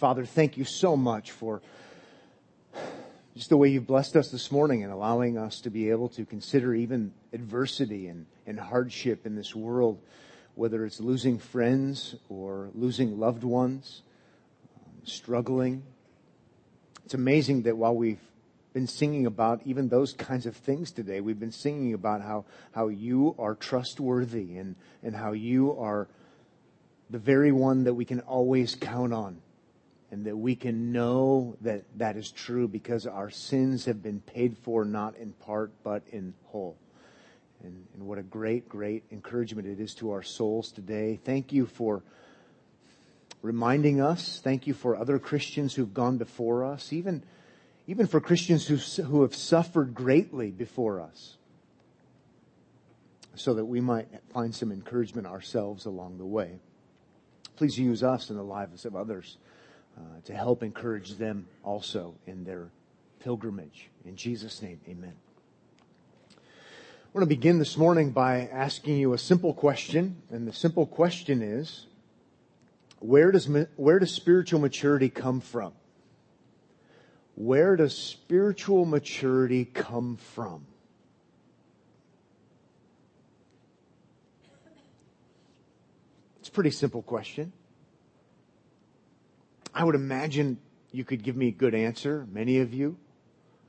Father, thank you so much for just the way you've blessed us this morning and allowing us to be able to consider even adversity and, and hardship in this world, whether it's losing friends or losing loved ones, um, struggling. It's amazing that while we've been singing about even those kinds of things today, we've been singing about how, how you are trustworthy and, and how you are the very one that we can always count on and that we can know that that is true because our sins have been paid for not in part but in whole. And, and, what a great, great encouragement it is to our souls today. Thank you for reminding us. Thank you for other Christians who've gone before us, even, even for Christians who, who have suffered greatly before us, so that we might find some encouragement ourselves along the way. Please use us in the lives of others uh, to help encourage them also in their pilgrimage. In Jesus' name, amen. I want to begin this morning by asking you a simple question, and the simple question is, where does, where does spiritual maturity come from? Where does spiritual maturity come from? It's a pretty simple question. I would imagine you could give me a good answer, many of you.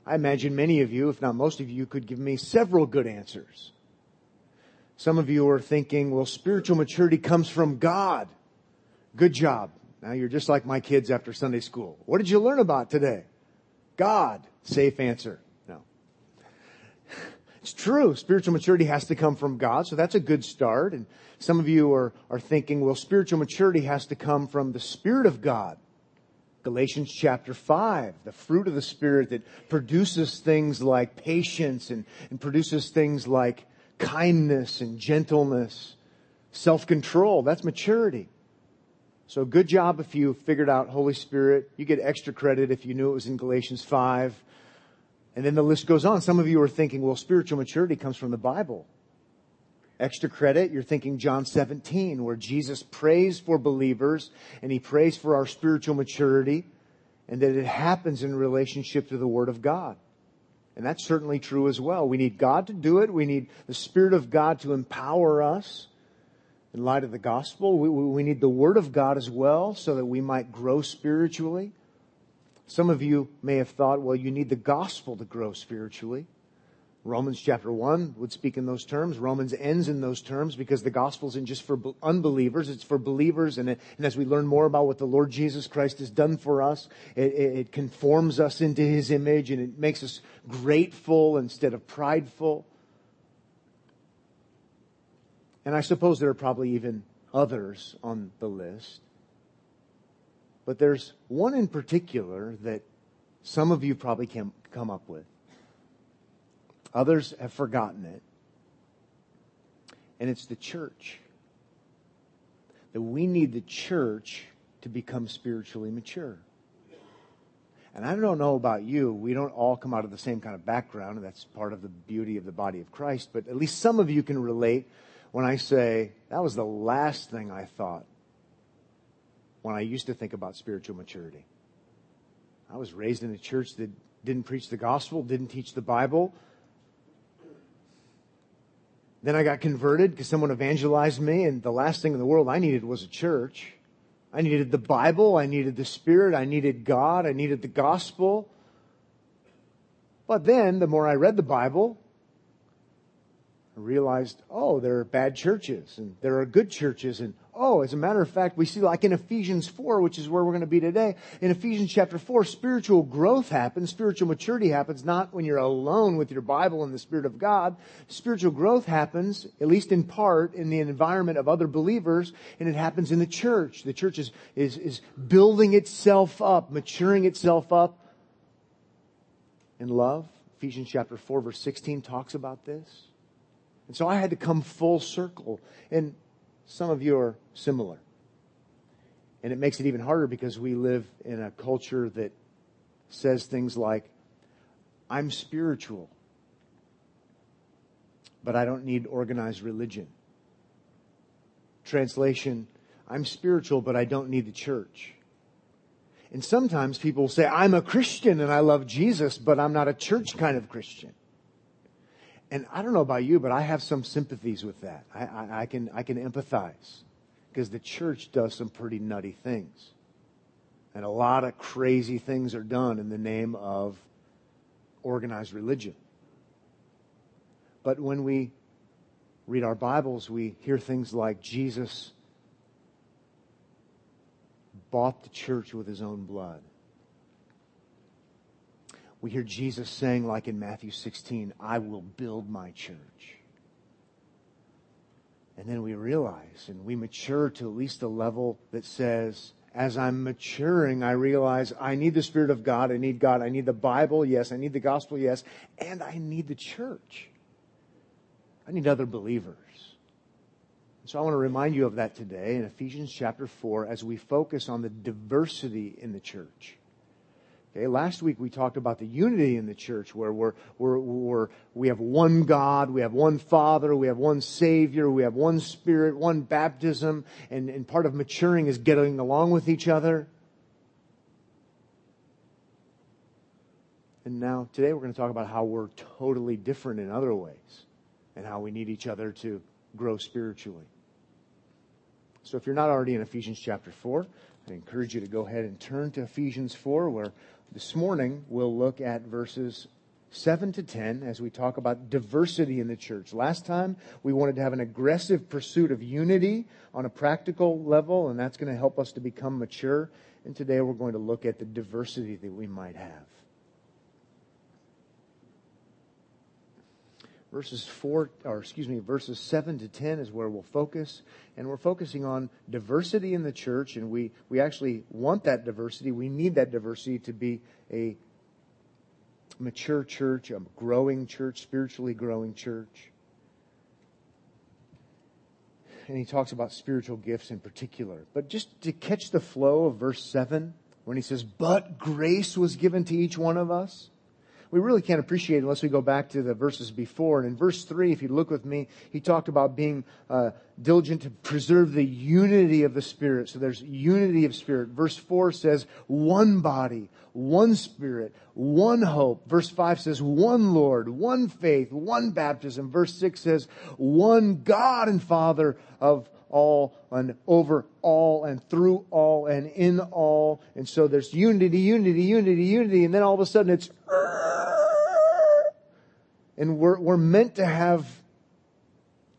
I imagine many of you, if not most of you, could give me several good answers. Some of you are thinking, well, spiritual maturity comes from God. Good job. Now you're just like my kids after Sunday school. What did you learn about today? God. Safe answer. No. It's true. Spiritual maturity has to come from God, so that's a good start. And some of you are, are thinking, well, spiritual maturity has to come from the Spirit of God. Galatians chapter 5, the fruit of the Spirit that produces things like patience and, and produces things like kindness and gentleness, self-control. That's maturity. So good job if you figured out Holy Spirit. You get extra credit if you knew it was in Galatians 5. And then the list goes on. Some of you are thinking, well, spiritual maturity comes from the Bible. Extra credit, you're thinking John 17, where Jesus prays for believers and he prays for our spiritual maturity and that it happens in relationship to the Word of God. And that's certainly true as well. We need God to do it. We need the Spirit of God to empower us in light of the gospel. We, we need the Word of God as well so that we might grow spiritually. Some of you may have thought, well, you need the gospel to grow spiritually. Romans chapter 1 would speak in those terms. Romans ends in those terms because the gospel isn't just for unbelievers, it's for believers. And, it, and as we learn more about what the Lord Jesus Christ has done for us, it, it conforms us into his image and it makes us grateful instead of prideful. And I suppose there are probably even others on the list. But there's one in particular that some of you probably can come up with. Others have forgotten it. And it's the church. That we need the church to become spiritually mature. And I don't know about you, we don't all come out of the same kind of background, and that's part of the beauty of the body of Christ, but at least some of you can relate when I say, that was the last thing I thought when I used to think about spiritual maturity. I was raised in a church that didn't preach the gospel, didn't teach the Bible, then I got converted because someone evangelized me, and the last thing in the world I needed was a church. I needed the Bible, I needed the Spirit, I needed God, I needed the gospel. But then, the more I read the Bible, I realized, oh, there are bad churches, and there are good churches, and Oh, as a matter of fact, we see like in Ephesians 4, which is where we're going to be today, in Ephesians chapter 4, spiritual growth happens, spiritual maturity happens not when you're alone with your Bible and the Spirit of God. Spiritual growth happens, at least in part, in the environment of other believers, and it happens in the church. The church is, is, is building itself up, maturing itself up in love. Ephesians chapter 4 verse 16 talks about this. And so I had to come full circle. And some of you are similar. And it makes it even harder because we live in a culture that says things like, I'm spiritual, but I don't need organized religion. Translation, I'm spiritual, but I don't need the church. And sometimes people say, I'm a Christian and I love Jesus, but I'm not a church kind of Christian. And I don't know about you, but I have some sympathies with that. I, I, I can, I can empathize because the church does some pretty nutty things. And a lot of crazy things are done in the name of organized religion. But when we read our Bibles, we hear things like Jesus bought the church with his own blood. We hear Jesus saying, like in Matthew 16, I will build my church. And then we realize and we mature to at least a level that says, as I'm maturing, I realize I need the Spirit of God. I need God. I need the Bible. Yes. I need the gospel. Yes. And I need the church. I need other believers. So I want to remind you of that today in Ephesians chapter 4 as we focus on the diversity in the church. Okay, last week we talked about the unity in the church where we're, we're, we're, we have one God, we have one Father, we have one Savior, we have one Spirit, one baptism, and, and part of maturing is getting along with each other. And now today we're going to talk about how we're totally different in other ways and how we need each other to grow spiritually. So if you're not already in Ephesians chapter 4, I encourage you to go ahead and turn to Ephesians 4 where this morning, we'll look at verses 7 to 10 as we talk about diversity in the church. Last time, we wanted to have an aggressive pursuit of unity on a practical level, and that's going to help us to become mature. And today, we're going to look at the diversity that we might have. Verses 4 or excuse me verses 7 to 10 is where we'll focus. And we're focusing on diversity in the church and we we actually want that diversity. We need that diversity to be a mature church a growing church spiritually growing church. And he talks about spiritual gifts in particular. But just to catch the flow of verse 7 when he says but grace was given to each one of us we really can't appreciate unless we go back to the verses before. And in verse 3, if you look with me, he talked about being uh, diligent to preserve the unity of the Spirit. So there's unity of Spirit. Verse 4 says, one body, one Spirit, one hope. Verse 5 says, one Lord, one faith, one baptism. Verse 6 says, one God and Father of all and over all and through all and in all. And so there's unity, unity, unity, unity. And then all of a sudden it's and we're, we're meant to have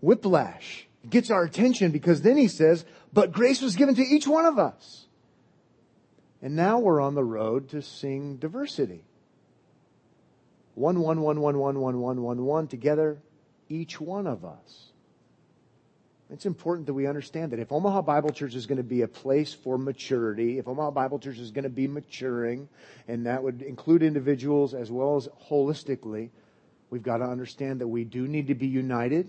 whiplash. It gets our attention because then he says, but grace was given to each one of us. And now we're on the road to sing diversity. One, one, one, one, one, one, one, one, one, together, each one of us. It's important that we understand that if Omaha Bible Church is going to be a place for maturity, if Omaha Bible Church is going to be maturing, and that would include individuals as well as holistically, We've got to understand that we do need to be united,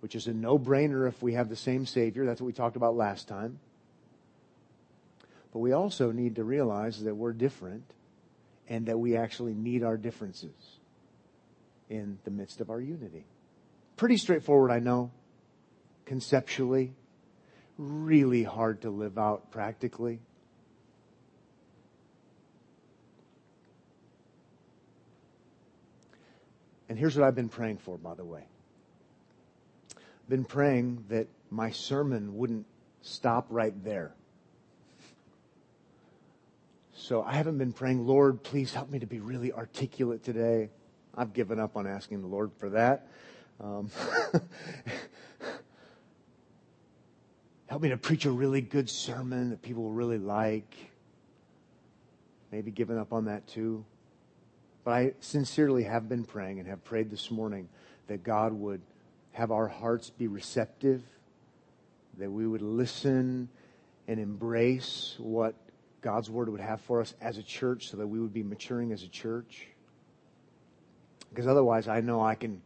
which is a no brainer if we have the same Savior. That's what we talked about last time. But we also need to realize that we're different and that we actually need our differences in the midst of our unity. Pretty straightforward, I know, conceptually. Really hard to live out practically. And here's what I've been praying for, by the way. I've been praying that my sermon wouldn't stop right there. So I haven't been praying, Lord, please help me to be really articulate today. I've given up on asking the Lord for that. Um, help me to preach a really good sermon that people will really like. Maybe given up on that too. But I sincerely have been praying and have prayed this morning that God would have our hearts be receptive, that we would listen and embrace what God's word would have for us as a church so that we would be maturing as a church. Because otherwise, I know I can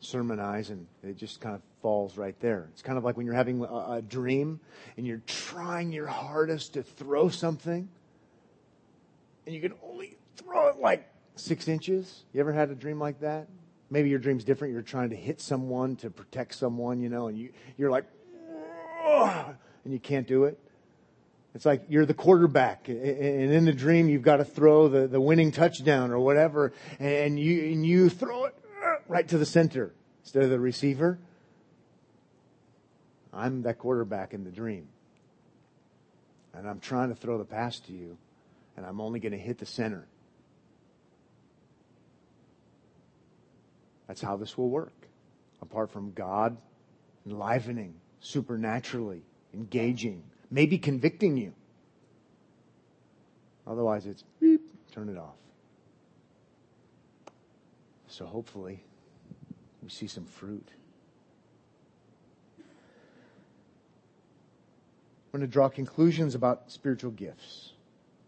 sermonize and it just kind of falls right there. It's kind of like when you're having a, a dream and you're trying your hardest to throw something and you can only throw it like six inches. You ever had a dream like that? Maybe your dream's different. You're trying to hit someone to protect someone, you know, and you, you're like, and you can't do it. It's like you're the quarterback, and in the dream you've got to throw the, the winning touchdown or whatever, and you, and you throw it right to the center instead of the receiver. I'm that quarterback in the dream. And I'm trying to throw the pass to you, and I'm only going to hit the center. That's how this will work. Apart from God enlivening, supernaturally engaging, maybe convicting you. Otherwise, it's beep, turn it off. So hopefully, we see some fruit. We're going to draw conclusions about spiritual gifts.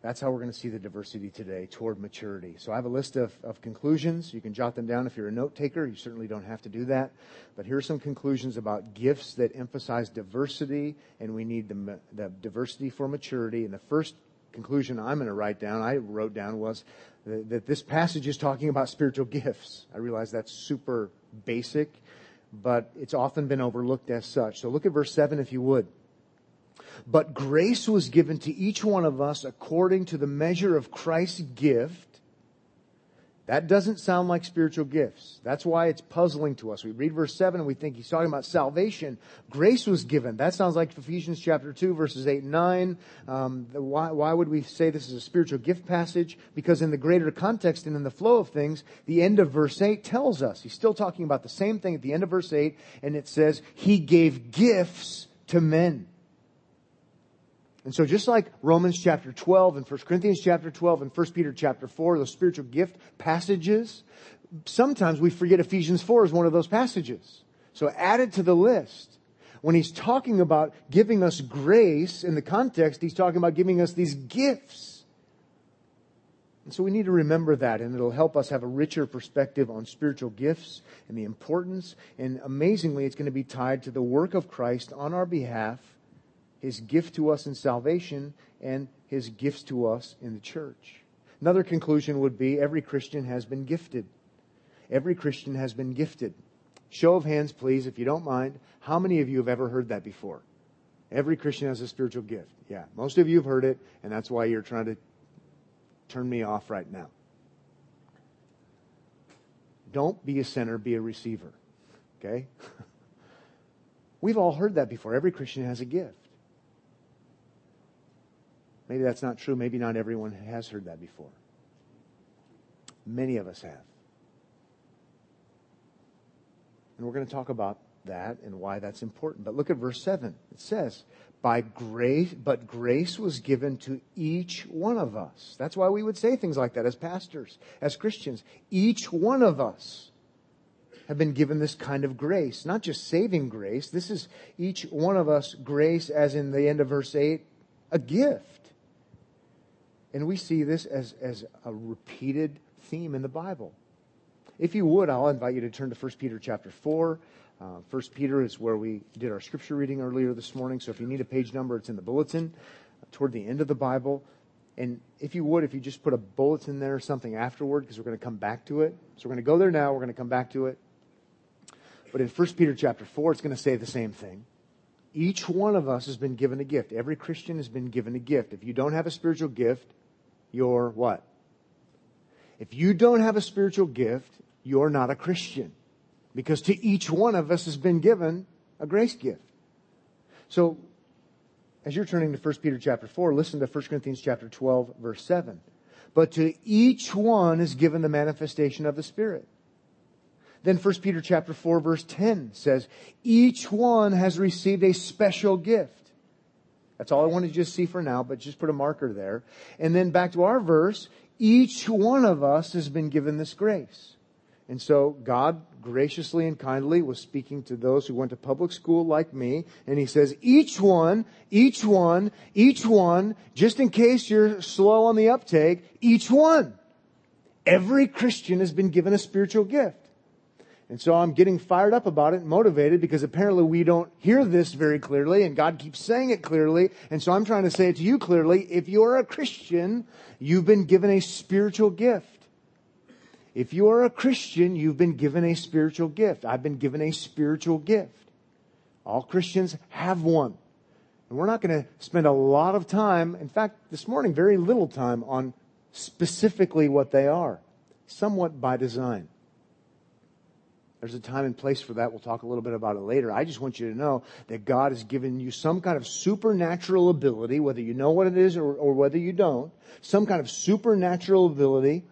That's how we're going to see the diversity today toward maturity. So I have a list of, of conclusions. You can jot them down if you're a note taker. You certainly don't have to do that. But here are some conclusions about gifts that emphasize diversity, and we need the, the diversity for maturity. And the first conclusion I'm going to write down, I wrote down, was that, that this passage is talking about spiritual gifts. I realize that's super basic, but it's often been overlooked as such. So look at verse 7 if you would. But grace was given to each one of us according to the measure of Christ's gift. That doesn't sound like spiritual gifts. That's why it's puzzling to us. We read verse 7 and we think he's talking about salvation. Grace was given. That sounds like Ephesians chapter 2 verses 8 and 9. Um, why, why would we say this is a spiritual gift passage? Because in the greater context and in the flow of things, the end of verse 8 tells us. He's still talking about the same thing at the end of verse 8 and it says, He gave gifts to men. And so just like Romans chapter 12 and 1 Corinthians chapter 12 and 1 Peter chapter 4, those spiritual gift passages, sometimes we forget Ephesians 4 is one of those passages. So add it to the list. When he's talking about giving us grace in the context, he's talking about giving us these gifts. And so we need to remember that, and it'll help us have a richer perspective on spiritual gifts and the importance. And amazingly, it's going to be tied to the work of Christ on our behalf his gift to us in salvation and his gifts to us in the church. Another conclusion would be every Christian has been gifted. Every Christian has been gifted. Show of hands, please, if you don't mind. How many of you have ever heard that before? Every Christian has a spiritual gift. Yeah, most of you have heard it, and that's why you're trying to turn me off right now. Don't be a sender, be a receiver. Okay? We've all heard that before. Every Christian has a gift. Maybe that's not true. Maybe not everyone has heard that before. Many of us have. And we're going to talk about that and why that's important. But look at verse 7. It says, by grace, but grace was given to each one of us. That's why we would say things like that as pastors, as Christians. Each one of us have been given this kind of grace, not just saving grace. This is each one of us grace, as in the end of verse 8, a gift. And we see this as, as a repeated theme in the Bible. If you would, I'll invite you to turn to 1 Peter chapter 4. Uh, 1 Peter is where we did our scripture reading earlier this morning. So if you need a page number, it's in the bulletin uh, toward the end of the Bible. And if you would, if you just put a bulletin there or something afterward, because we're going to come back to it. So we're going to go there now. We're going to come back to it. But in 1 Peter chapter 4, it's going to say the same thing. Each one of us has been given a gift. Every Christian has been given a gift. If you don't have a spiritual gift, you're what? If you don't have a spiritual gift, you're not a Christian. Because to each one of us has been given a grace gift. So, as you're turning to 1 Peter chapter 4, listen to 1 Corinthians chapter 12, verse 7. But to each one is given the manifestation of the Spirit. Then 1 Peter chapter 4, verse 10 says, each one has received a special gift. That's all I want to just see for now, but just put a marker there. And then back to our verse, each one of us has been given this grace. And so God graciously and kindly was speaking to those who went to public school like me, and he says, each one, each one, each one, just in case you're slow on the uptake, each one. Every Christian has been given a spiritual gift. And so I'm getting fired up about it, motivated, because apparently we don't hear this very clearly, and God keeps saying it clearly. And so I'm trying to say it to you clearly. If you're a Christian, you've been given a spiritual gift. If you are a Christian, you've been given a spiritual gift. I've been given a spiritual gift. All Christians have one. And we're not going to spend a lot of time, in fact, this morning, very little time on specifically what they are, somewhat by design. There's a time and place for that. We'll talk a little bit about it later. I just want you to know that God has given you some kind of supernatural ability, whether you know what it is or, or whether you don't, some kind of supernatural ability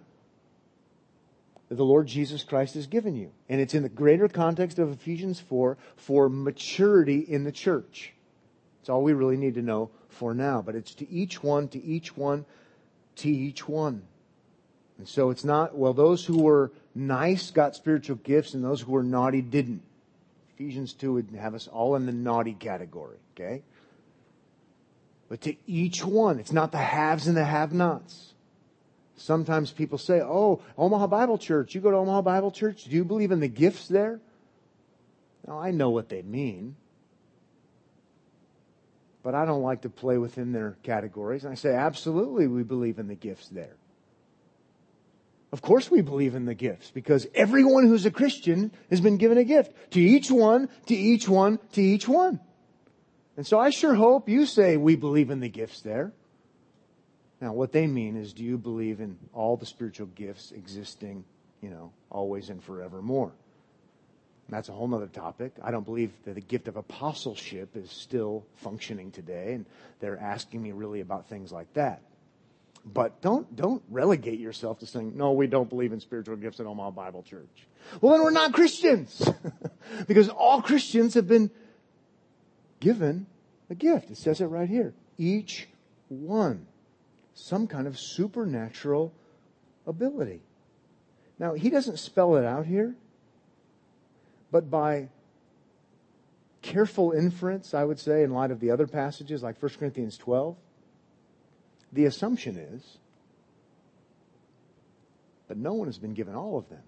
that the Lord Jesus Christ has given you. And it's in the greater context of Ephesians 4 for maturity in the church. It's all we really need to know for now. But it's to each one, to each one, to each one. And so it's not, well, those who were nice got spiritual gifts and those who were naughty didn't. Ephesians 2 would have us all in the naughty category, okay? But to each one, it's not the haves and the have nots. Sometimes people say, oh, Omaha Bible Church, you go to Omaha Bible Church, do you believe in the gifts there? Now, I know what they mean. But I don't like to play within their categories. And I say, absolutely, we believe in the gifts there. Of course we believe in the gifts because everyone who's a Christian has been given a gift. To each one, to each one, to each one. And so I sure hope you say we believe in the gifts there. Now what they mean is do you believe in all the spiritual gifts existing, you know, always and forevermore? And that's a whole other topic. I don't believe that the gift of apostleship is still functioning today, and they're asking me really about things like that. But don't, don't relegate yourself to saying, no, we don't believe in spiritual gifts at Omaha Bible Church. Well, then we're not Christians. because all Christians have been given a gift. It says it right here. Each one. Some kind of supernatural ability. Now, he doesn't spell it out here, but by careful inference, I would say, in light of the other passages like 1 Corinthians 12, the assumption is that no one has been given all of them.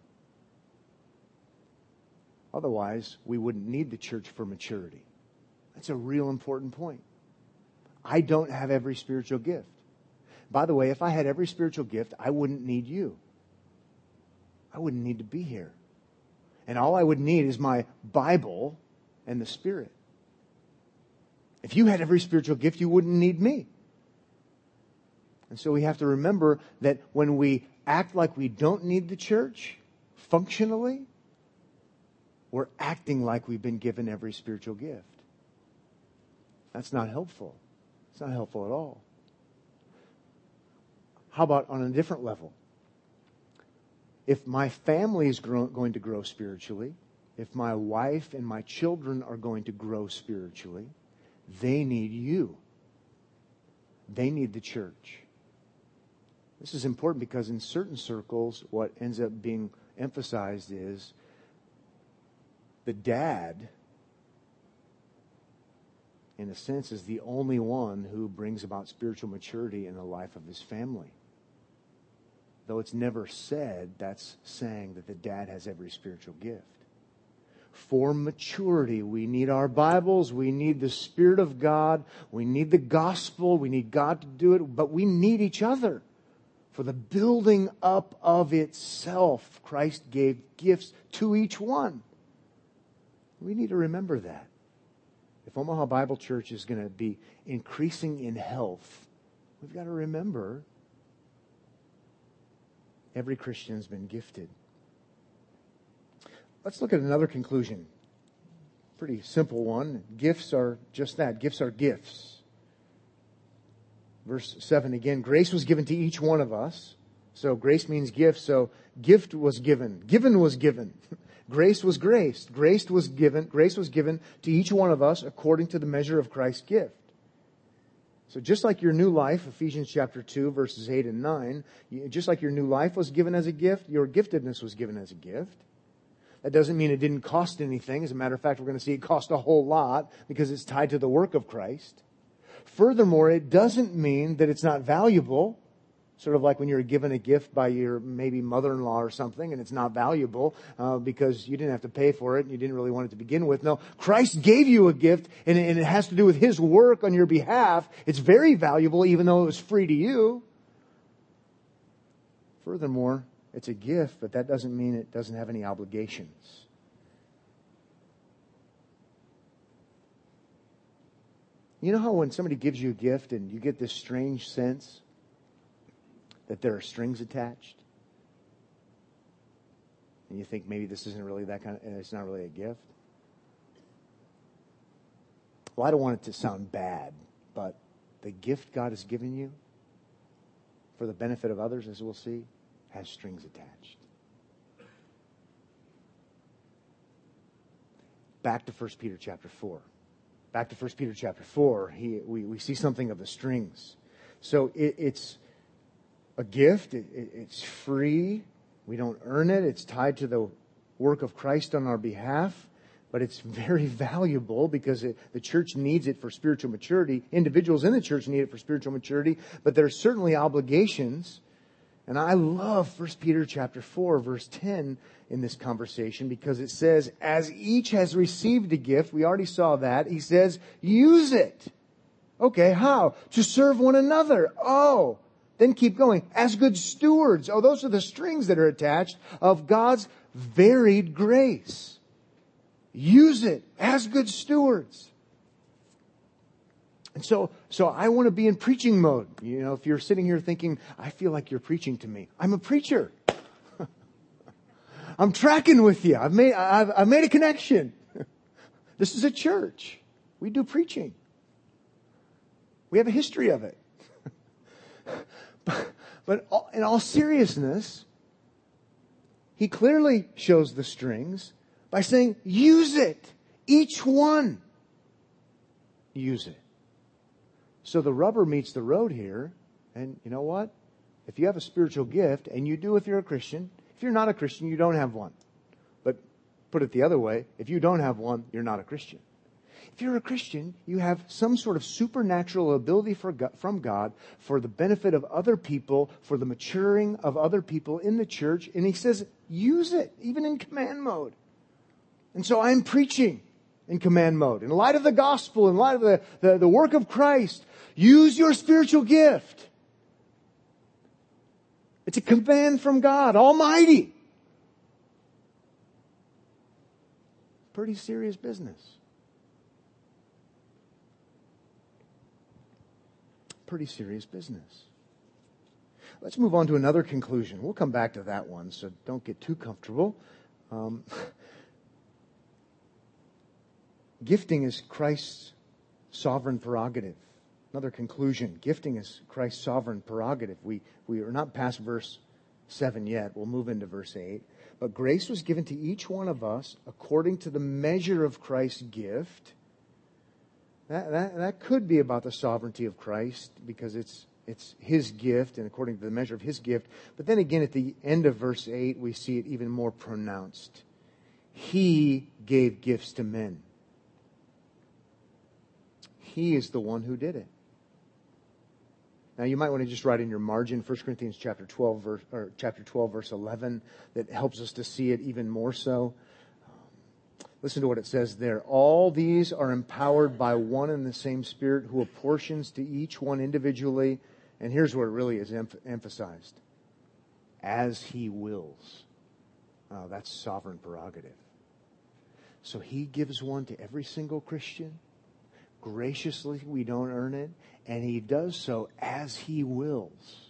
Otherwise, we wouldn't need the church for maturity. That's a real important point. I don't have every spiritual gift. By the way, if I had every spiritual gift, I wouldn't need you. I wouldn't need to be here. And all I would need is my Bible and the Spirit. If you had every spiritual gift, you wouldn't need me. And so we have to remember that when we act like we don't need the church functionally, we're acting like we've been given every spiritual gift. That's not helpful. It's not helpful at all. How about on a different level? If my family is grow, going to grow spiritually, if my wife and my children are going to grow spiritually, they need you. They need the church. This is important because in certain circles, what ends up being emphasized is the dad, in a sense, is the only one who brings about spiritual maturity in the life of his family. Though it's never said, that's saying that the dad has every spiritual gift. For maturity, we need our Bibles, we need the Spirit of God, we need the gospel, we need God to do it, but we need each other for the building up of itself. Christ gave gifts to each one. We need to remember that. If Omaha Bible Church is going to be increasing in health, we've got to remember every Christian has been gifted. Let's look at another conclusion. Pretty simple one. Gifts are just that. Gifts are gifts. Verse 7 again, grace was given to each one of us. So grace means gift. So gift was given. Given was given. grace was graced. Grace was given. Grace was given to each one of us according to the measure of Christ's gift. So just like your new life, Ephesians chapter 2 verses 8 and 9, just like your new life was given as a gift, your giftedness was given as a gift. That doesn't mean it didn't cost anything. As a matter of fact, we're going to see it cost a whole lot because it's tied to the work of Christ. Furthermore, it doesn't mean that it's not valuable. Sort of like when you're given a gift by your maybe mother-in-law or something and it's not valuable uh, because you didn't have to pay for it and you didn't really want it to begin with. No, Christ gave you a gift and, and it has to do with His work on your behalf. It's very valuable even though it was free to you. Furthermore, it's a gift, but that doesn't mean it doesn't have any obligations. You know how when somebody gives you a gift and you get this strange sense that there are strings attached? And you think maybe this isn't really that kind of, it's not really a gift? Well, I don't want it to sound bad, but the gift God has given you for the benefit of others, as we'll see, has strings attached. Back to 1 Peter chapter 4. Back to 1 Peter chapter 4, he, we, we see something of the strings. So it, it's a gift, it, it, it's free, we don't earn it, it's tied to the work of Christ on our behalf but it's very valuable because it, the church needs it for spiritual maturity. Individuals in the church need it for spiritual maturity, but there are certainly obligations. And I love 1 Peter chapter 4 verse 10 in this conversation because it says, as each has received a gift, we already saw that, he says, use it. Okay, how? To serve one another. Oh, then keep going. As good stewards. Oh, those are the strings that are attached of God's varied grace. Use it as good stewards. And so, so I want to be in preaching mode. You know, if you're sitting here thinking, I feel like you're preaching to me, I'm a preacher. I'm tracking with you. I've made, I've, I've made a connection. this is a church. We do preaching. We have a history of it. but, but in all seriousness, he clearly shows the strings by saying, use it. Each one. Use it. So the rubber meets the road here. And you know what? If you have a spiritual gift, and you do if you're a Christian, if you're not a Christian, you don't have one. But put it the other way, if you don't have one, you're not a Christian. If you're a Christian, you have some sort of supernatural ability God, from God for the benefit of other people, for the maturing of other people in the church. And he says, use it, even in command mode. And so I'm preaching in command mode. In light of the gospel, in light of the, the, the work of Christ, use your spiritual gift. It's a command from God Almighty. Pretty serious business. Pretty serious business. Let's move on to another conclusion. We'll come back to that one, so don't get too comfortable. Um, Gifting is Christ's sovereign prerogative. Another conclusion. Gifting is Christ's sovereign prerogative. We, we are not past verse 7 yet. We'll move into verse 8. But grace was given to each one of us according to the measure of Christ's gift. That, that, that could be about the sovereignty of Christ because it's, it's his gift and according to the measure of his gift. But then again, at the end of verse 8, we see it even more pronounced. He gave gifts to men. He is the one who did it. Now you might want to just write in your margin 1 Corinthians chapter 12 verse, or chapter 12 verse 11 that helps us to see it even more so. Listen to what it says there. All these are empowered by one and the same Spirit who apportions to each one individually. And here's where it really is em- emphasized. As he wills. Oh, that's sovereign prerogative. So he gives one to every single Christian graciously. We don't earn it. And he does so as he wills.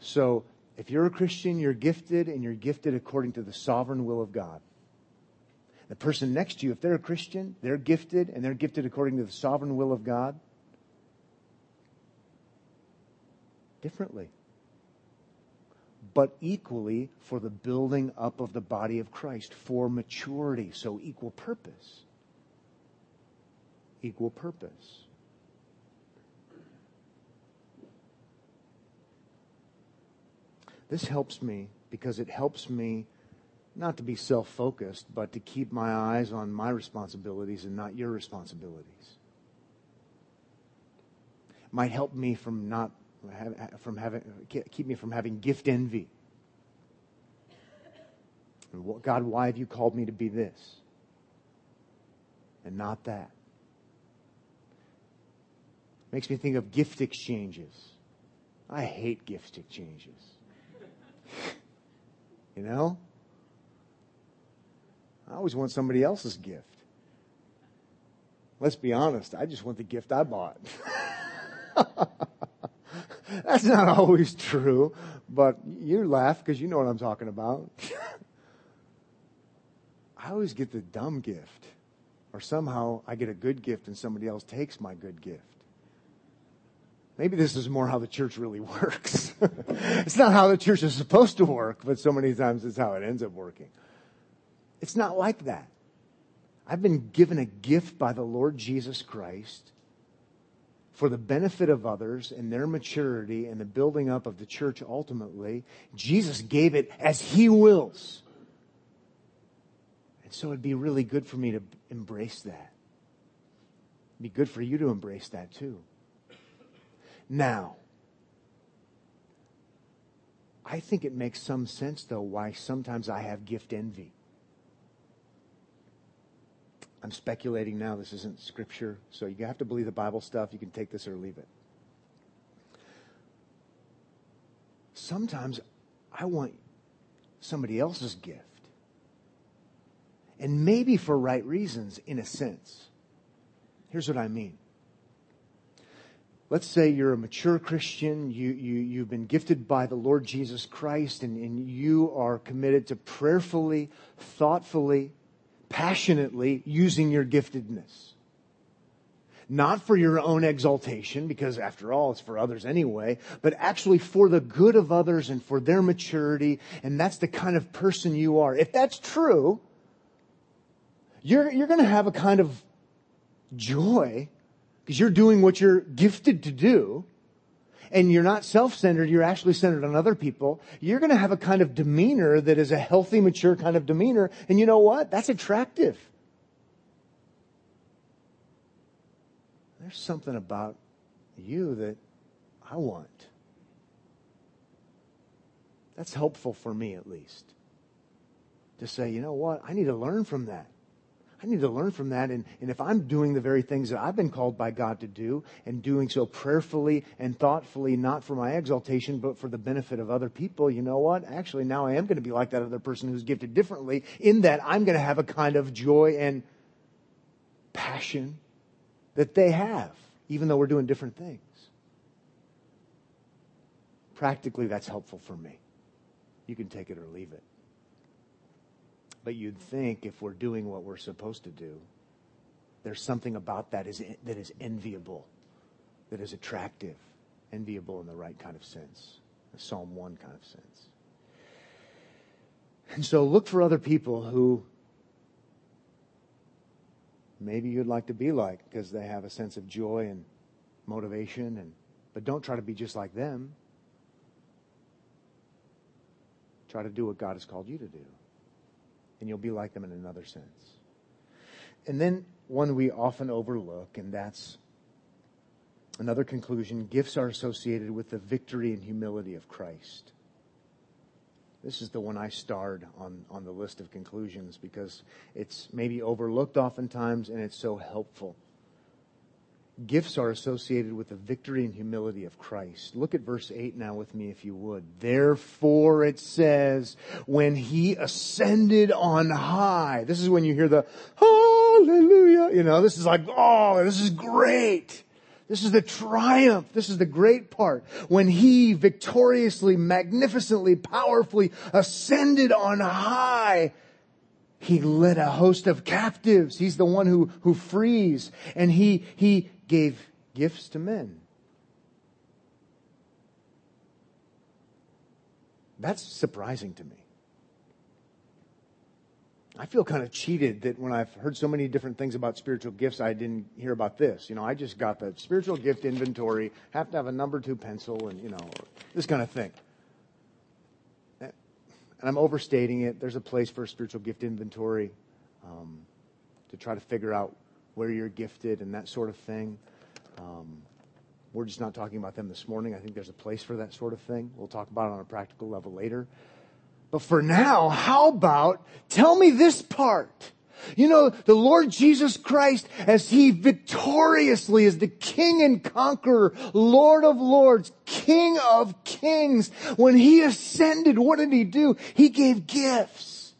So if you're a Christian, you're gifted and you're gifted according to the sovereign will of God. The person next to you, if they're a Christian, they're gifted and they're gifted according to the sovereign will of God. Differently. But equally for the building up of the body of Christ, for maturity. So equal purpose equal purpose. This helps me because it helps me not to be self focused, but to keep my eyes on my responsibilities and not your responsibilities. It might help me from not from having keep me from having gift envy. God, why have you called me to be this and not that? Makes me think of gift exchanges. I hate gift exchanges. you know? I always want somebody else's gift. let's be honest, I just want the gift I bought. That's not always true, but you laugh because you know what I'm talking about. I always get the dumb gift, or somehow I get a good gift and somebody else takes my good gift. Maybe this is more how the church really works. it's not how the church is supposed to work, but so many times it's how it ends up working. It's not like that. I've been given a gift by the Lord Jesus Christ for the benefit of others and their maturity and the building up of the church ultimately. Jesus gave it as He wills. And so it'd be really good for me to embrace that. It'd be good for you to embrace that too. Now, I think it makes some sense though why sometimes I have gift envy. I'm speculating now. This isn't scripture. So you have to believe the Bible stuff. You can take this or leave it. Sometimes I want somebody else's gift. And maybe for right reasons, in a sense. Here's what I mean. Let's say you're a mature Christian, you, you, you've been gifted by the Lord Jesus Christ, and, and you are committed to prayerfully, thoughtfully, passionately using your giftedness. Not for your own exaltation, because after all, it's for others anyway, but actually for the good of others and for their maturity, and that's the kind of person you are. If that's true, you're, you're gonna have a kind of joy, because you're doing what you're gifted to do, and you're not self-centered, you're actually centered on other people, you're going to have a kind of demeanor that is a healthy, mature kind of demeanor. And you know what? That's attractive. There's something about you that I want. That's helpful for me at least. To say, you know what? I need to learn from that. I need to learn from that. And, and if I'm doing the very things that I've been called by God to do and doing so prayerfully and thoughtfully, not for my exaltation, but for the benefit of other people, you know what? Actually, now I am going to be like that other person who's gifted differently in that I'm going to have a kind of joy and passion that they have, even though we're doing different things. Practically, that's helpful for me. You can take it or leave it. But you'd think if we're doing what we're supposed to do, there's something about that is, that is enviable, that is attractive, enviable in the right kind of sense, a Psalm 1 kind of sense. And so look for other people who maybe you'd like to be like because they have a sense of joy and motivation and but don't try to be just like them. Try to do what God has called you to do and you'll be like them in another sense. And then one we often overlook, and that's another conclusion gifts are associated with the victory and humility of Christ. This is the one I starred on, on the list of conclusions because it's maybe overlooked oftentimes and it's so helpful gifts are associated with the victory and humility of Christ. Look at verse 8 now with me if you would. Therefore it says, when he ascended on high. This is when you hear the hallelujah. You know, this is like, oh, this is great. This is the triumph. This is the great part. When he victoriously, magnificently, powerfully ascended on high, he led a host of captives. He's the one who, who frees. And he, he gave gifts to men. That's surprising to me. I feel kind of cheated that when I've heard so many different things about spiritual gifts, I didn't hear about this. You know, I just got the spiritual gift inventory, have to have a number two pencil and, you know, this kind of thing. And I'm overstating it. There's a place for a spiritual gift inventory um, to try to figure out where you're gifted and that sort of thing. Um, we're just not talking about them this morning. I think there's a place for that sort of thing. We'll talk about it on a practical level later. But for now, how about tell me this part? You know, the Lord Jesus Christ, as He victoriously is the King and Conqueror, Lord of Lords, King of Kings, when He ascended, what did He do? He gave gifts.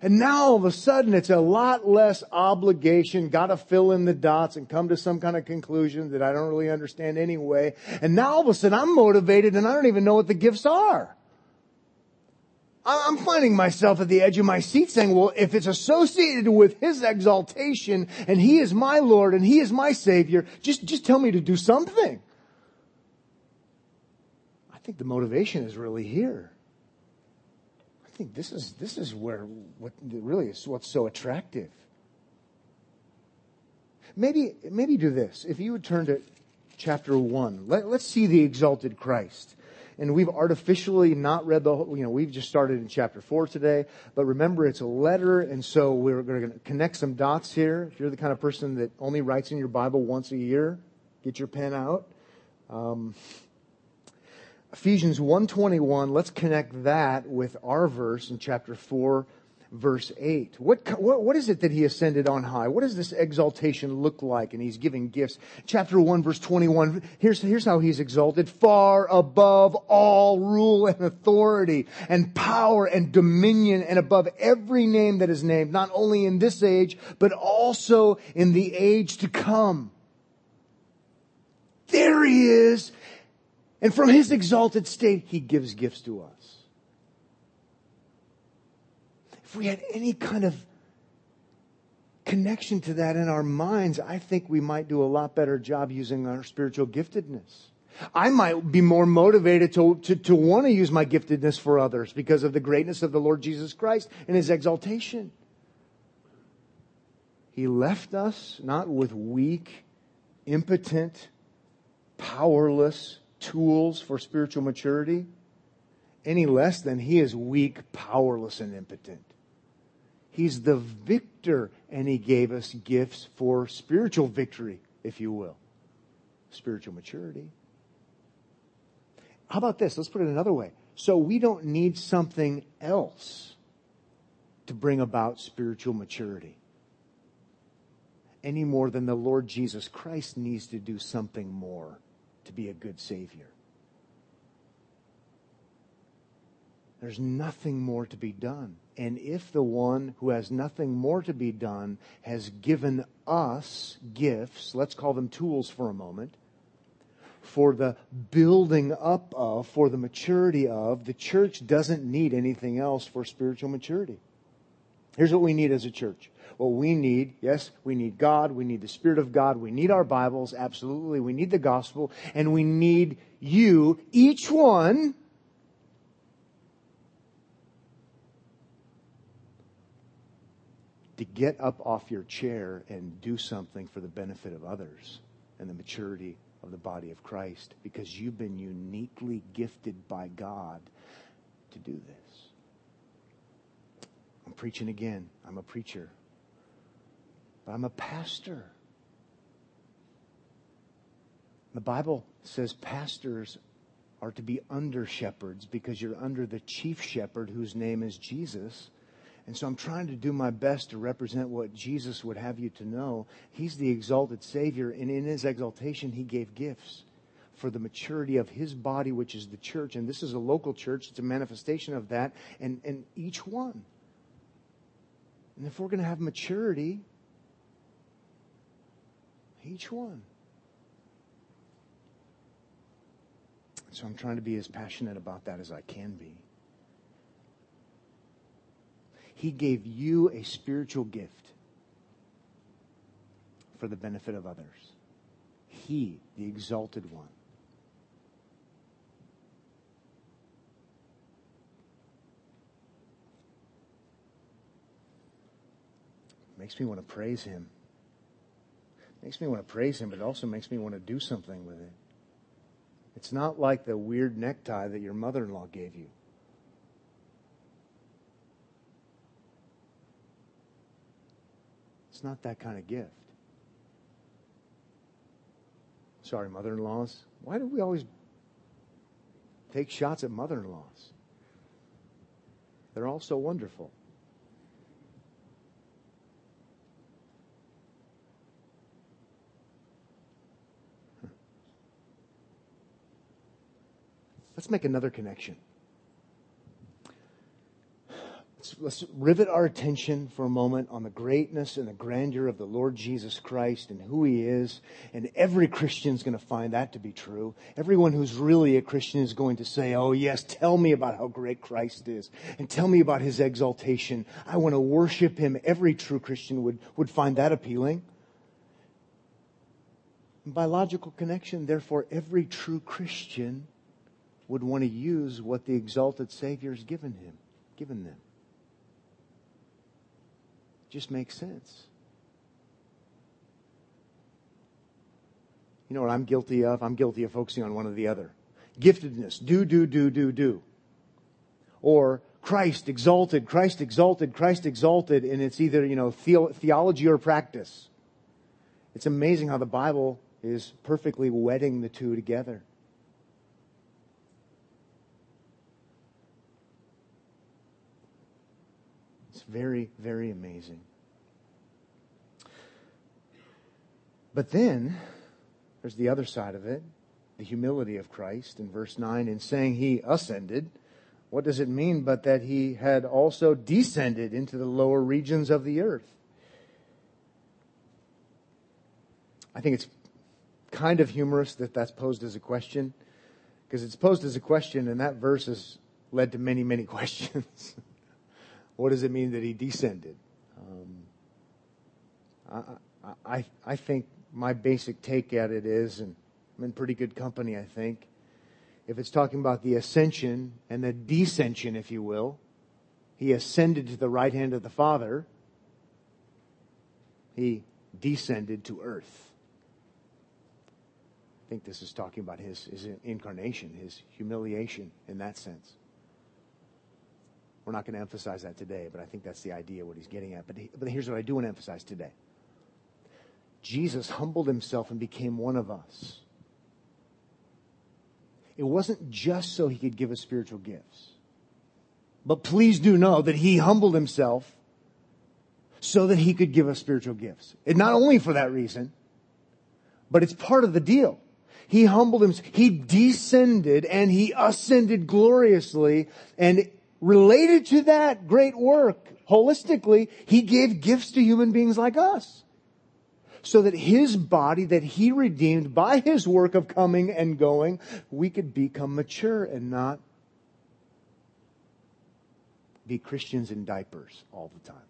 And now all of a sudden it's a lot less obligation, gotta fill in the dots and come to some kind of conclusion that I don't really understand anyway. And now all of a sudden I'm motivated and I don't even know what the gifts are. I'm finding myself at the edge of my seat saying, well, if it's associated with His exaltation and He is my Lord and He is my Savior, just, just tell me to do something. Think the motivation is really here. I think this is, this is where, what really is what's so attractive. Maybe, maybe do this. If you would turn to chapter one, let, let's see the exalted Christ and we've artificially not read the whole, you know, we've just started in chapter four today, but remember it's a letter, and so we're going to connect some dots here. If you're the kind of person that only writes in your Bible once a year, get your pen out. Um, Ephesians 121, let's connect that with our verse in chapter 4, verse 8. What, what, what is it that he ascended on high? What does this exaltation look like? And he's giving gifts. Chapter 1, verse 21, here's, here's how he's exalted. Far above all rule and authority and power and dominion and above every name that is named, not only in this age, but also in the age to come. There he is. And from his exalted state, he gives gifts to us if we had any kind of connection to that in our minds, I think we might do a lot better job using our spiritual giftedness. I might be more motivated to, to, to want to use my giftedness for others because of the greatness of the Lord Jesus Christ and his exaltation. He left us not with weak, impotent, powerless tools for spiritual maturity, any less than he is weak, powerless, and impotent. He's the victor, and He gave us gifts for spiritual victory, if you will. Spiritual maturity. How about this? Let's put it another way. So we don't need something else to bring about spiritual maturity any more than the Lord Jesus Christ needs to do something more to be a good Savior. There's nothing more to be done. And if the one who has nothing more to be done has given us gifts, let's call them tools for a moment, for the building up of, for the maturity of, the church doesn't need anything else for spiritual maturity. Here's what we need as a church. Well, we need, yes, we need God, we need the Spirit of God, we need our Bibles, absolutely, we need the gospel, and we need you, each one, to get up off your chair and do something for the benefit of others and the maturity of the body of Christ because you've been uniquely gifted by God to do this. I'm preaching again. I'm a preacher. But I'm a pastor. The Bible says pastors are to be under shepherds because you're under the chief shepherd whose name is Jesus. And so I'm trying to do my best to represent what Jesus would have you to know. He's the exalted Savior, and in his exaltation, he gave gifts for the maturity of his body, which is the church. And this is a local church, it's a manifestation of that, and, and each one. And if we're going to have maturity, each one. So I'm trying to be as passionate about that as I can be. He gave you a spiritual gift for the benefit of others. He, the exalted one. Makes me want to praise him. Makes me want to praise him, but it also makes me want to do something with it. It's not like the weird necktie that your mother in law gave you. It's not that kind of gift. Sorry, mother in laws. Why do we always take shots at mother in laws? They're all so wonderful. Let's make another connection. Let's let's, rivet our attention for a moment on the greatness and the grandeur of the Lord Jesus Christ and who he is. And every Christian is going to find that to be true. Everyone who's really a Christian is going to say, Oh yes, tell me about how great Christ is and tell me about his exaltation. I want to worship him. Every true Christian would, would find that appealing. And by logical connection, therefore, every true Christian would want to use what the exalted Savior has given him, given them. Just makes sense. You know what I'm guilty of? I'm guilty of focusing on one or the other. Giftedness. Do, do, do, do, do. Or Christ exalted, Christ exalted, Christ exalted, and it's either, you know, theology or practice. It's amazing how the Bible is perfectly wedding the two together. Very, very amazing. But then, there's the other side of it the humility of Christ in verse 9. In saying he ascended, what does it mean but that he had also descended into the lower regions of the earth? I think it's kind of humorous that that's posed as a question because it's posed as a question and that verse has led to many, many questions. What does it mean that he descended? Um, I, I, I think my basic take at it is, and I'm in pretty good company, I think, if it's talking about the ascension and the descension, if you will, he ascended to the right hand of the Father, he descended to earth. I think this is talking about his, his incarnation, his humiliation in that sense. We're not going to emphasize that today, but I think that's the idea, what he's getting at. But, he, but here's what I do want to emphasize today Jesus humbled himself and became one of us. It wasn't just so he could give us spiritual gifts. But please do know that he humbled himself so that he could give us spiritual gifts. And not only for that reason, but it's part of the deal. He humbled himself. He descended and he ascended gloriously. And related to that great work, holistically, he gave gifts to human beings like us. So that his body that he redeemed by his work of coming and going, we could become mature and not be Christians in diapers all the time.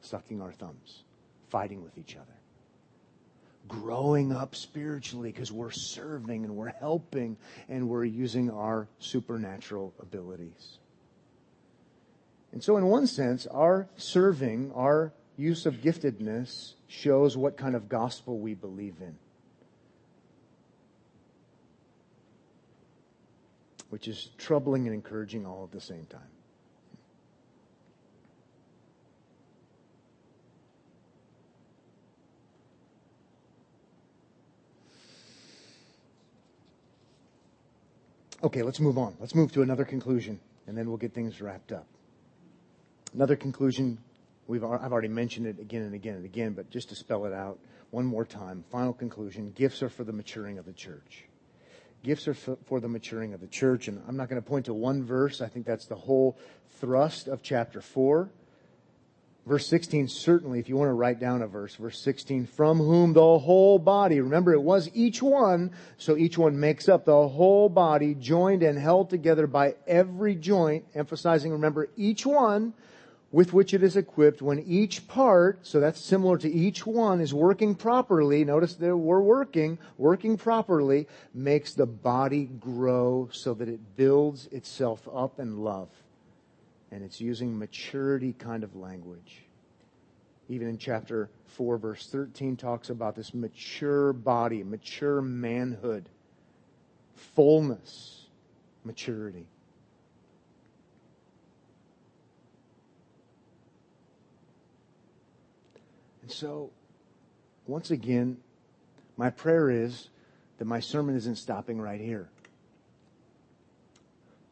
Sucking our thumbs, fighting with each other growing up spiritually because we're serving and we're helping and we're using our supernatural abilities. And so, in one sense, our serving, our use of giftedness shows what kind of gospel we believe in. Which is troubling and encouraging all at the same time. Okay, let's move on. Let's move to another conclusion, and then we'll get things wrapped up. Another conclusion, we've, I've already mentioned it again and again and again, but just to spell it out one more time. Final conclusion gifts are for the maturing of the church. Gifts are for the maturing of the church, and I'm not going to point to one verse. I think that's the whole thrust of chapter 4. Verse 16, certainly, if you want to write down a verse, verse 16, from whom the whole body, remember it was each one, so each one makes up the whole body, joined and held together by every joint, emphasizing, remember, each one with which it is equipped, when each part, so that's similar to each one, is working properly, notice that we're working, working properly, makes the body grow so that it builds itself up in love and it's using maturity kind of language. Even in chapter 4, verse 13, talks about this mature body, mature manhood, fullness, maturity. And so, once again, my prayer is that my sermon isn't stopping right here.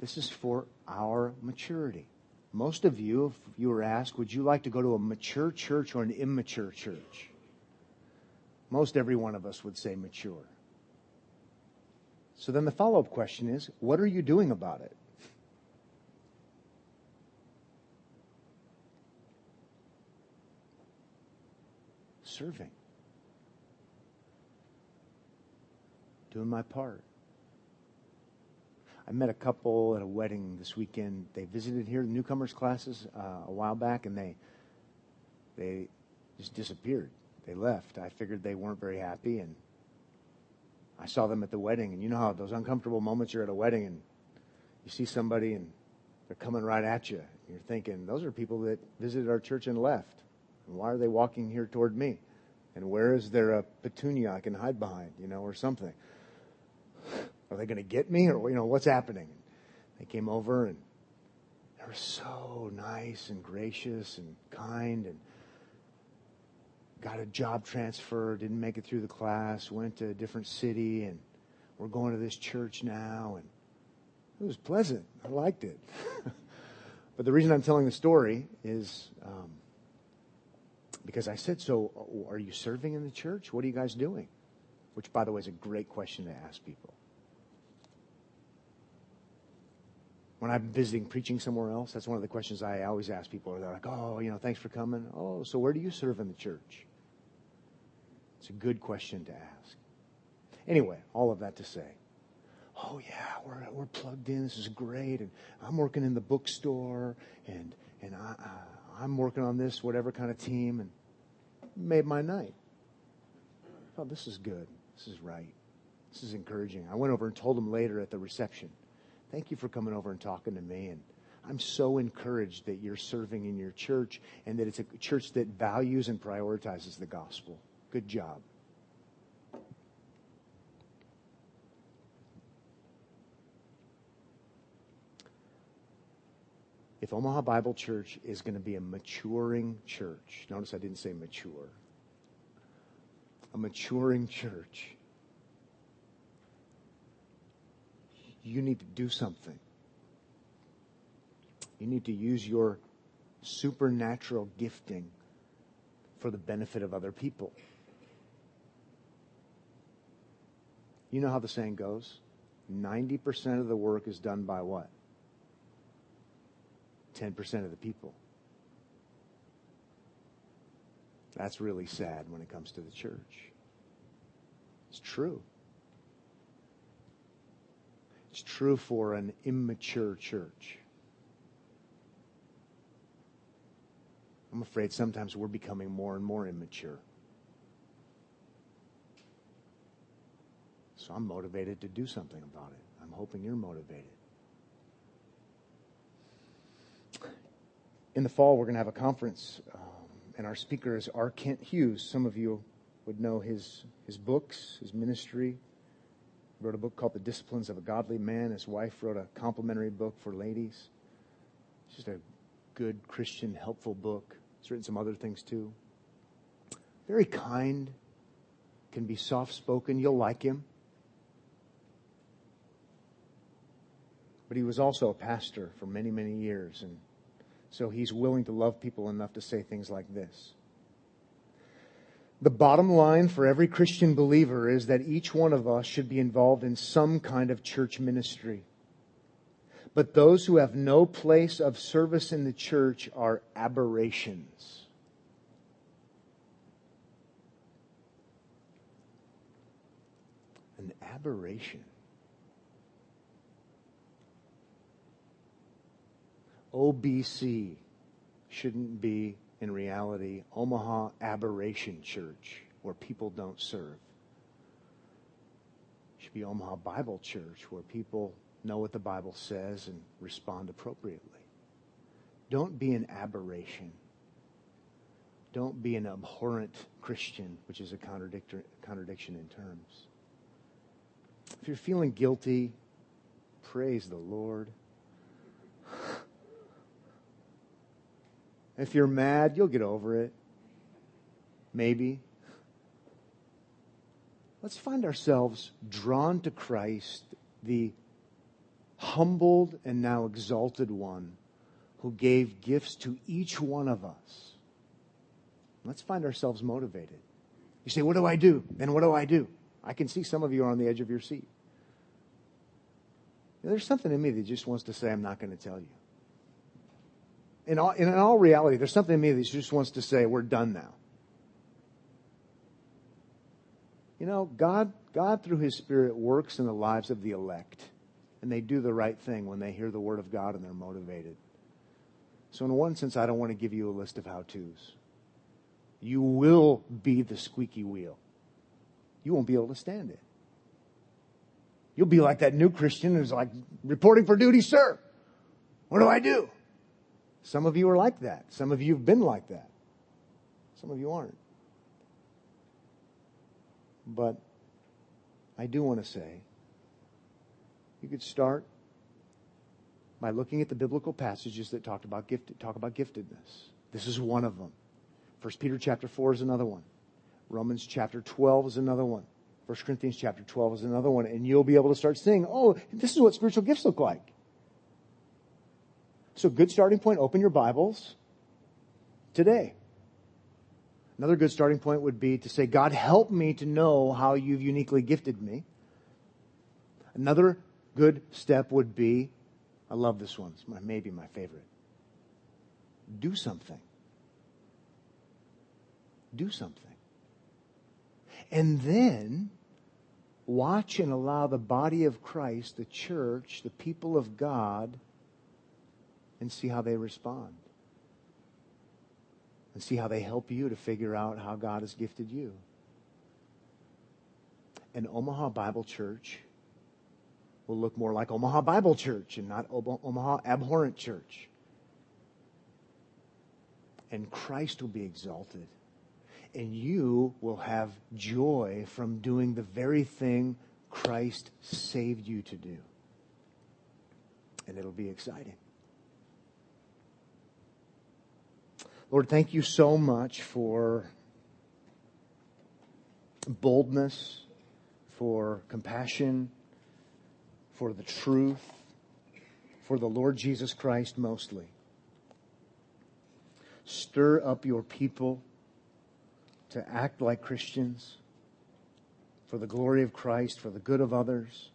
This is for our maturity most of you, if you were asked, would you like to go to a mature church or an immature church? Most every one of us would say mature. So then the follow up question is what are you doing about it? Serving, doing my part. I met a couple at a wedding this weekend. They visited here, the newcomers classes, uh, a while back, and they they just disappeared. They left. I figured they weren't very happy, and I saw them at the wedding. And you know how those uncomfortable moments you're at a wedding and you see somebody and they're coming right at you. You're thinking, those are people that visited our church and left. And why are they walking here toward me? And where is there a petunia I can hide behind, you know, or something? Are they going to get me or, you know, what's happening? They came over and they were so nice and gracious and kind and got a job transfer, didn't make it through the class, went to a different city and we're going to this church now and it was pleasant. I liked it. but the reason I'm telling the story is um, because I said, So, are you serving in the church? What are you guys doing? Which, by the way, is a great question to ask people. When I'm visiting preaching somewhere else, that's one of the questions I always ask people. They're like, oh, you know, thanks for coming. Oh, so where do you serve in the church? It's a good question to ask. Anyway, all of that to say, oh yeah, we're, we're plugged in. This is great. And I'm working in the bookstore and, and I, I, I'm working on this, whatever kind of team and made my night. Oh, this is good. This is right. This is encouraging. I went over and told them later at the reception. Thank you for coming over and talking to me. And I'm so encouraged that you're serving in your church and that it's a church that values and prioritizes the gospel. Good job. If Omaha Bible Church is going to be a maturing church, notice I didn't say mature, a maturing church, you need to do something. You need to use your supernatural gifting for the benefit of other people. You know how the saying goes? 90% of the work is done by what? 10% of the people. That's really sad when it comes to the church. It's true. It's true for an immature church. I'm afraid sometimes we're becoming more and more immature. So I'm motivated to do something about it. I'm hoping you're motivated. In the fall, we're going to have a conference, um, and our speaker is R. Kent Hughes. Some of you would know his, his books, his ministry wrote a book called The Disciplines of a Godly Man. His wife wrote a complementary book for ladies. It's just a good Christian, helpful book. He's written some other things too. Very kind, can be soft spoken. You'll like him. But he was also a pastor for many, many years. And so he's willing to love people enough to say things like this. The bottom line for every Christian believer is that each one of us should be involved in some kind of church ministry. But those who have no place of service in the church are aberrations. An aberration. OBC shouldn't be in reality, Omaha Aberration Church, where people don't serve. It should be Omaha Bible Church, where people know what the Bible says and respond appropriately. Don't be an aberration. Don't be an abhorrent Christian, which is a contradiction in terms. If you're feeling guilty, praise the Lord. If you're mad, you'll get over it. Maybe. Let's find ourselves drawn to Christ, the humbled and now exalted one who gave gifts to each one of us. Let's find ourselves motivated. You say, What do I do? Then what do I do? I can see some of you are on the edge of your seat. There's something in me that just wants to say, I'm not going to tell you in all, in all reality, there's something in me that just wants to say, we're done now. You know, God, God through His Spirit works in the lives of the elect, and they do the right thing when they hear the Word of God and they're motivated. So, in one sense, I don't want to give you a list of how to's. You will be the squeaky wheel. You won't be able to stand it. You'll be like that new Christian who's like, reporting for duty, sir. What do I do? Some of you are like that. Some of you have been like that. Some of you aren't. But I do want to say, you could start by looking at the biblical passages that talk about gifted, talk about giftedness. This is one of them. 1 Peter chapter 4 is another one. Romans chapter 12 is another one. 1 Corinthians chapter 12 is another one. And you'll be able to start seeing, oh, this is what spiritual gifts look like. So good starting point, open your Bibles today. Another good starting point would be to say, God, help me to know how you've uniquely gifted me. Another good step would be, I love this one, it's my, maybe my favorite. Do something. Do something. And then watch and allow the body of Christ, the church, the people of God, and see how they respond and see how they help you to figure out how God has gifted you. And Omaha Bible Church will look more like Omaha Bible Church and not Omaha Abhorrent Church. And Christ will be exalted. And you will have joy from doing the very thing Christ saved you to do. And it'll be exciting. Lord, thank you so much for boldness, for compassion, for the truth, for the Lord Jesus Christ mostly. Stir up your people to act like Christians for the glory of Christ, for the good of others.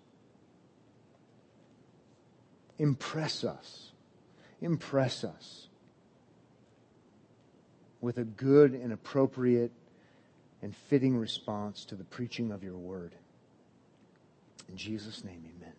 Impress us. Impress us with a good and appropriate and fitting response to the preaching of your word. In Jesus' name, amen.